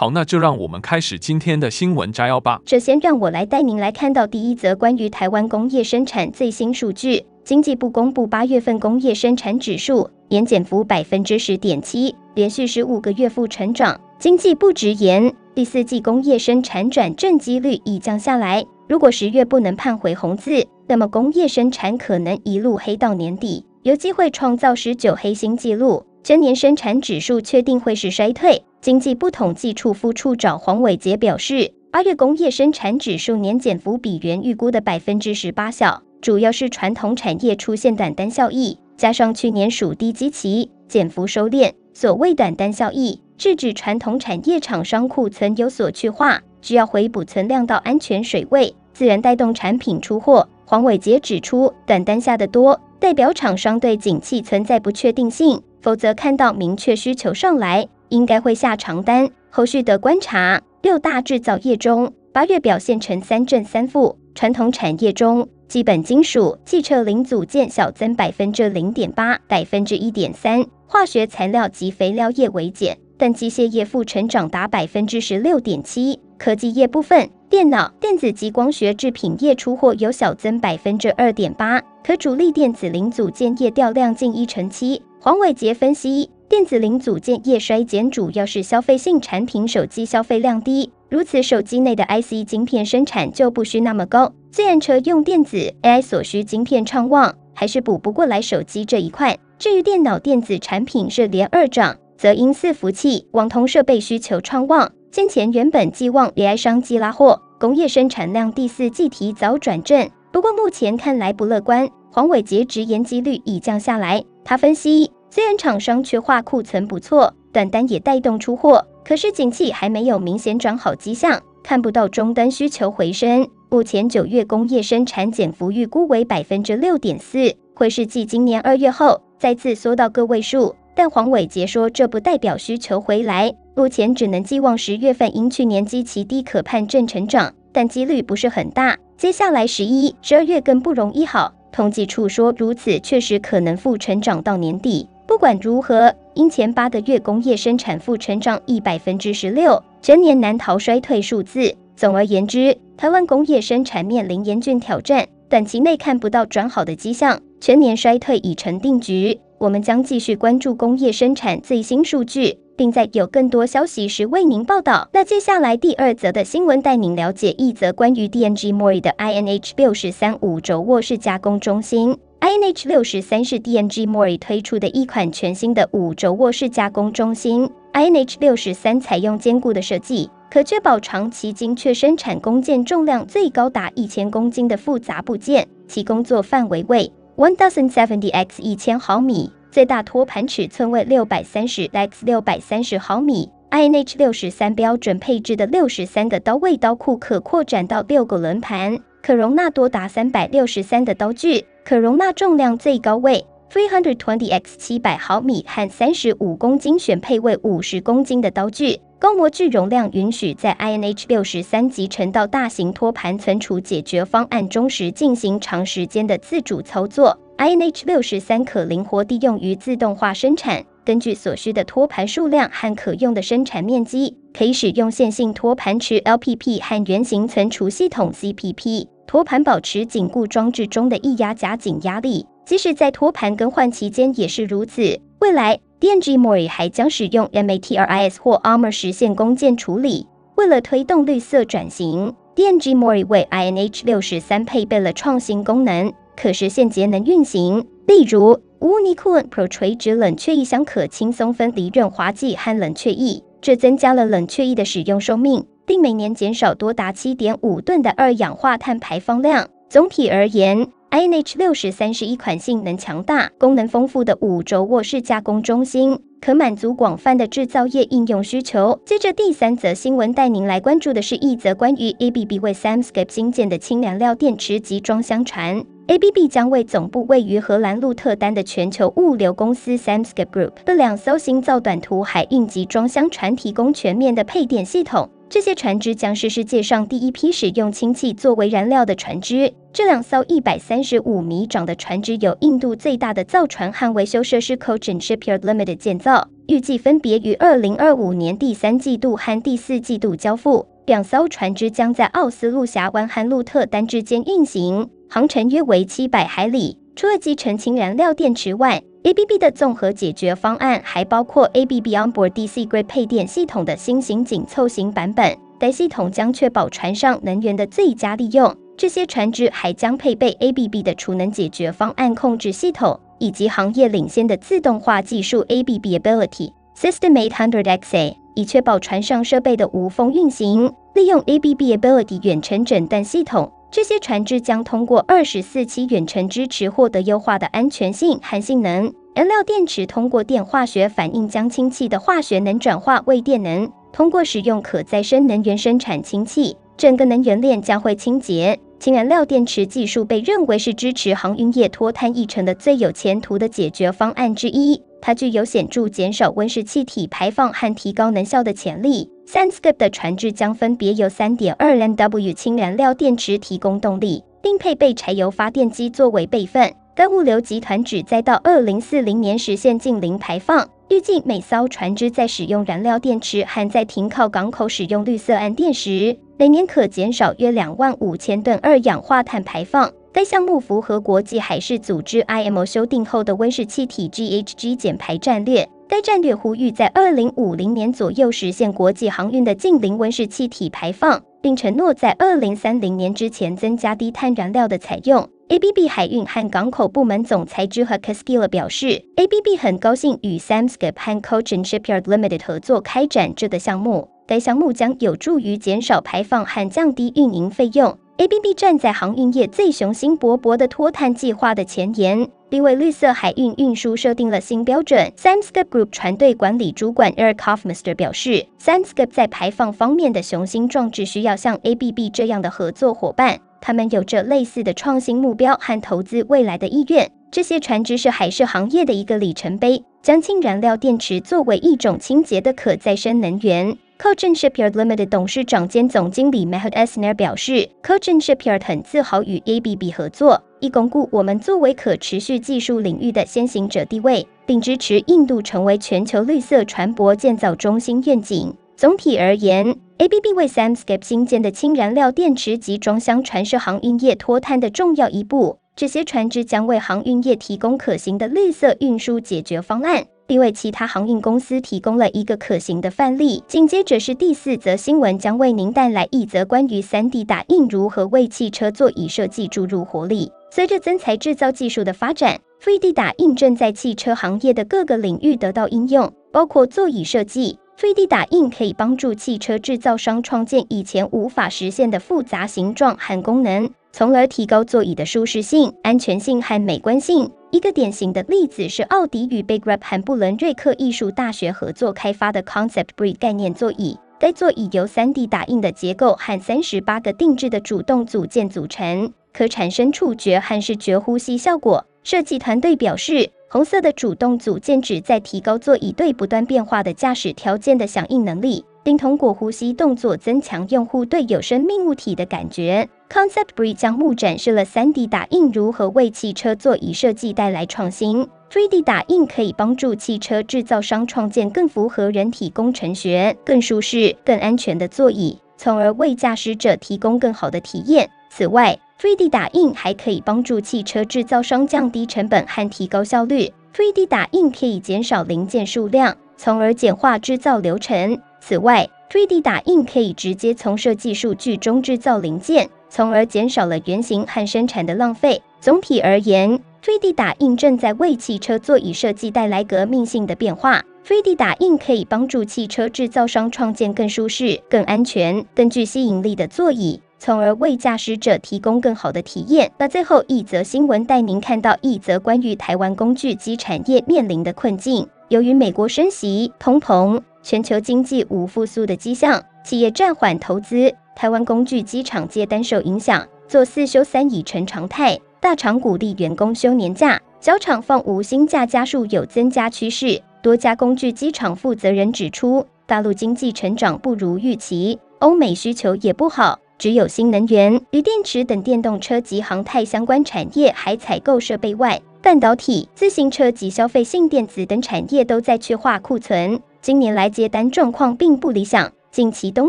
好，那就让我们开始今天的新闻摘要吧。首先，让我来带您来看到第一则关于台湾工业生产最新数据。经济部公布八月份工业生产指数年减幅百分之十点七，连续十五个月负成长。经济部直言，第四季工业生产转正几率已降下来。如果十月不能盼回红字，那么工业生产可能一路黑到年底，有机会创造十九黑新纪录。全年生产指数确定会是衰退。经济部统计处副处长黄伟杰表示，八月工业生产指数年减幅比原预估的百分之十八小，主要是传统产业出现短单效益，加上去年属低基期，减幅收敛。所谓短单效益，是指传统产业厂商库存有所去化，需要回补存量到安全水位，自然带动产品出货。黄伟杰指出，短单下的多，代表厂商对景气存在不确定性，否则看到明确需求上来。应该会下长单，后续的观察。六大制造业中，八月表现成三正三负。传统产业中，基本金属、汽车零组件小增百分之零点八、百分之一点三；化学材料及肥料业微减，但机械业负成长达百分之十六点七。科技业部分，电脑、电子及光学制品业出货有小增百分之二点八，可主力电子零组件业掉量近一成七。黄伟杰分析。电子零组件业衰减主要是消费性产品，手机消费量低，如此手机内的 IC 晶片生产就不需那么高。虽然车用电子 AI 所需晶片畅旺，还是补不过来手机这一块。至于电脑电子产品是连二涨，则因伺服器、网通设备需求畅旺，先前原本寄望 AI 商机拉货，工业生产量第四季提早转正，不过目前看来不乐观。黄伟杰直言几率已降下来，他分析。虽然厂商去化库存不错，短单也带动出货，可是景气还没有明显转好迹象，看不到终端需求回升。目前九月工业生产减幅预估为百分之六点四，会是继今年二月后再次缩到个位数。但黄伟杰说，这不代表需求回来，目前只能寄望十月份因去年基期低可盼正成长，但几率不是很大。接下来十一、十二月更不容易好。统计处说，如此确实可能负成长到年底。不管如何，因前八个月工业生产负成长一百分之十六，全年难逃衰退数字。总而言之，台湾工业生产面临严峻挑战，短期内看不到转好的迹象，全年衰退已成定局。我们将继续关注工业生产最新数据，并在有更多消息时为您报道。那接下来第二则的新闻带您了解一则关于 DNG Mori 的 INH 六十三五轴卧式加工中心。INH 六十三是 DNG Mori 推出的一款全新的五轴卧式加工中心。INH 六十三采用坚固的设计，可确保长期精确生产工件重量最高达一千公斤的复杂部件。其工作范围为 one thousand seventy x 一千毫米，最大托盘尺寸为六百三十 x 六百三十毫米。INH 六十三标准配置的六十三个刀位刀库可扩展到六个轮盘，可容纳多达三百六十三的刀具。可容纳重量最高为 three hundred twenty x 七百毫米和三十五公斤，选配为五十公斤的刀具。高模具容量允许在 INH 六十三集成到大型托盘存储解决方案中时进行长时间的自主操作。INH 六十三可灵活地用于自动化生产，根据所需的托盘数量和可用的生产面积，可以使用线性托盘池 LPP 和圆形存储系统 CPP。托盘保持紧固装置中的液压夹紧压力，即使在托盘更换期间也是如此。未来，DNG Mori 还将使用 MATRIS 或 ARMR 实现工件处理。为了推动绿色转型，DNG Mori 为 INH 六十三配备了创新功能，可实现节能运行。例如 u n i c o o n Pro 垂直冷却液箱可轻松分离润滑剂和冷却液，这增加了冷却液的使用寿命。并每年减少多达七点五吨的二氧化碳排放量。总体而言，INH 六十三是一款性能强大、功能丰富的五轴卧式加工中心。可满足广泛的制造业应用需求。接着第三则新闻带您来关注的是一则关于 ABB 为 Samscap 兴建的氢燃料电池集装箱船。ABB 将为总部位于荷兰鹿特丹的全球物流公司 Samscap Group 的两艘新造短途海运集装箱船提供全面的配电系统。这些船只将是世界上第一批使用氢气作为燃料的船只。这两艘一百三十五米长的船只由印度最大的造船和维修设施 Cochin Shipyard Limited 建造，预计分别于二零二五年第三季度和第四季度交付。两艘船只将在奥斯陆峡湾和鹿特丹之间运行。航程约为七百海里。除了集成氢燃料电池外，ABB 的综合解决方案还包括 ABB Onboard DC Grid 配电系统的新型紧凑型版本。该系统将确保船上能源的最佳利用。这些船只还将配备 ABB 的储能解决方案控制系统，以及行业领先的自动化技术 ABB Ability System 800XA，以确保船上设备的无缝运行。利用 ABB Ability 远程诊断系统。这些船只将通过二十四期远程支持获得优化的安全性和性能。燃料电池通过电化学反应将氢气的化学能转化为电能。通过使用可再生能源生产氢气，整个能源链将会清洁。氢燃料电池技术被认为是支持航运业脱碳议程的最有前途的解决方案之一。它具有显著减少温室气体排放和提高能效的潜力。Samscap 的船只将分别由3.2 MW 氢燃料电池提供动力，并配备柴油发电机作为备份。该物流集团旨在到2040年实现近零排放。预计每艘船只在使用燃料电池和在停靠港口使用绿色岸电时，每年可减少约2万五千吨二氧化碳排放。该项目符合国际海事组织 IMO 修订后的温室气体 GHG 减排战略。该战略呼吁在2050年左右实现国际航运的近零温室气体排放，并承诺在2030年之前增加低碳燃料的采用。ABB 海运和港口部门总裁 Juha Keskila 表示，ABB 很高兴与 Samscap 和 Cochin Shipyard Limited 合作开展这个项目。该项目将有助于减少排放和降低运营费用。ABB 站在航运业最雄心勃勃的脱碳计划的前沿，并为绿色海运运输设定了新标准。Samscap Group 船队管理主管 Eric Hoffmeister 表示，Samscap 在排放方面的雄心壮志需要像 ABB 这样的合作伙伴，他们有着类似的创新目标和投资未来的意愿。这些船只是海事行业的一个里程碑，将氢燃料电池作为一种清洁的可再生能源。Cochin Shipyard Limited 董事长兼总经理 Mehul Esner 表示，Cochin Shipyard 很自豪与 ABB 合作，以巩固我们作为可持续技术领域的先行者地位，并支持印度成为全球绿色船舶建造中心愿景。总体而言，ABB 为 Samskip 新建的氢燃料电池集装箱船是航运业脱碳的重要一步。这些船只将为航运业提供可行的绿色运输解决方案。并为其他航运公司提供了一个可行的范例。紧接着是第四则新闻，将为您带来一则关于 3D 打印如何为汽车座椅设计注入活力。随着增材制造技术的发展，3D 打印正在汽车行业的各个领域得到应用，包括座椅设计。3D 打印可以帮助汽车制造商创建以前无法实现的复杂形状和功能，从而提高座椅的舒适性、安全性和美观性。一个典型的例子是奥迪与 Big Rep 和布伦瑞克艺术大学合作开发的 Concept Breed 概念座椅。该座椅由 3D 打印的结构和三十八个定制的主动组件组成，可产生触觉和视觉呼吸效果。设计团队表示，红色的主动组件旨在提高座椅对不断变化的驾驶条件的响应能力。并通过呼吸动作增强用户对有生命物体的感觉。Concept Bree 将目展示了 3D 打印如何为汽车座椅设计带来创新。3D 打印可以帮助汽车制造商创建更符合人体工程学、更舒适、更安全的座椅，从而为驾驶者提供更好的体验。此外，3D 打印还可以帮助汽车制造商降低成本和提高效率。3D 打印可以减少零件数量，从而简化制造流程。此外，3D 打印可以直接从设计数据中制造零件，从而减少了原型和生产的浪费。总体而言，3D 打印正在为汽车座椅设计带来革命性的变化。3D 打印可以帮助汽车制造商创建更舒适、更安全、更具吸引力的座椅，从而为驾驶者提供更好的体验。那最后一则新闻带您看到一则关于台湾工具机产业面临的困境。由于美国升息、通膨、全球经济无复苏的迹象，企业暂缓投资，台湾工具机厂接单受影响，做四休三已成常态。大厂鼓励员工休年假，小厂放无薪假家数有增加趋势。多家工具机厂负责人指出，大陆经济成长不如预期，欧美需求也不好，只有新能源、锂电池等电动车及航太相关产业还采购设备外，半导体、自行车及消费性电子等产业都在去化库存。今年来接单状况并不理想。近期东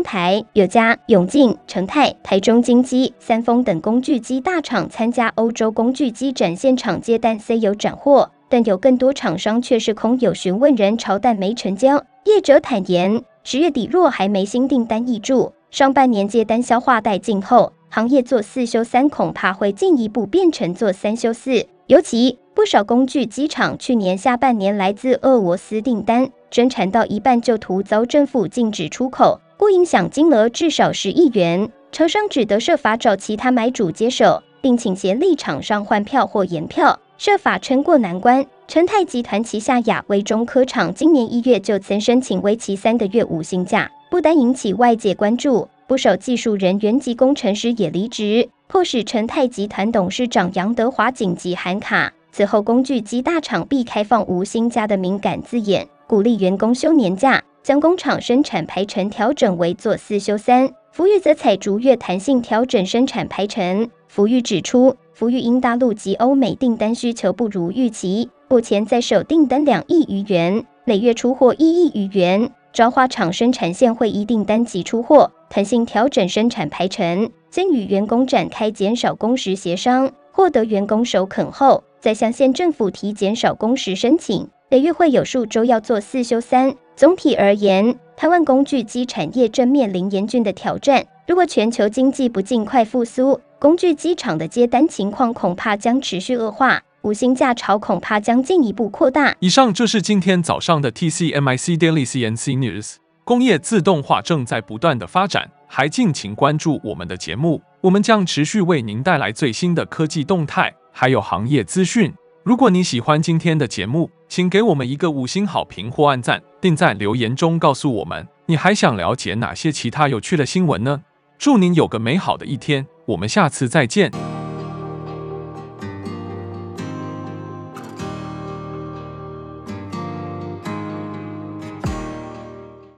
台、友嘉、永进、成泰、台中金机、三丰等工具机大厂参加欧洲工具机展现场接单，虽有斩获，但有更多厂商却是空有询问人潮，但没成交。业者坦言，十月底若还没新订单挹注，上半年接单消化殆尽后，行业做四休三恐怕会进一步变成做三休四。尤其不少工具机厂去年下半年来自俄罗斯订单。生产到一半就突遭政府禁止出口，估影响金额至少十亿元。厂商只得设法找其他买主接手，并请协力厂商换票或延票，设法撑过难关。成泰集团旗下亚威中科厂今年一月就曾申请为期三个月无薪假，不但引起外界关注，不少技术人员及工程师也离职，迫使成泰集团董事长杨德华紧急喊卡。此后，工具机大厂必开放无薪假的敏感字眼。鼓励员工休年假，将工厂生产排程调整为做四休三。福裕则采逐月弹性调整生产排程。福裕指出，福裕因大陆及欧美订单需求不如预期，目前在手订单两亿余元，每月出货一亿余元。朝化厂生产线会依订单及出货，弹性调整生产排程，先与员工展开减少工时协商，获得员工首肯后，再向县政府提减少工时申请。每月会有数周要做四休三。总体而言，台湾工具机产业正面临严峻的挑战。如果全球经济不尽快复苏，工具机厂的接单情况恐怕将持续恶化，无薪假潮恐怕将进一步扩大。以上就是今天早上的 TCMIC Daily CNC News。工业自动化正在不断的发展，还敬请关注我们的节目，我们将持续为您带来最新的科技动态，还有行业资讯。如果你喜欢今天的节目，请给我们一个五星好评或按赞，并在留言中告诉我们你还想了解哪些其他有趣的新闻呢？祝您有个美好的一天，我们下次再见。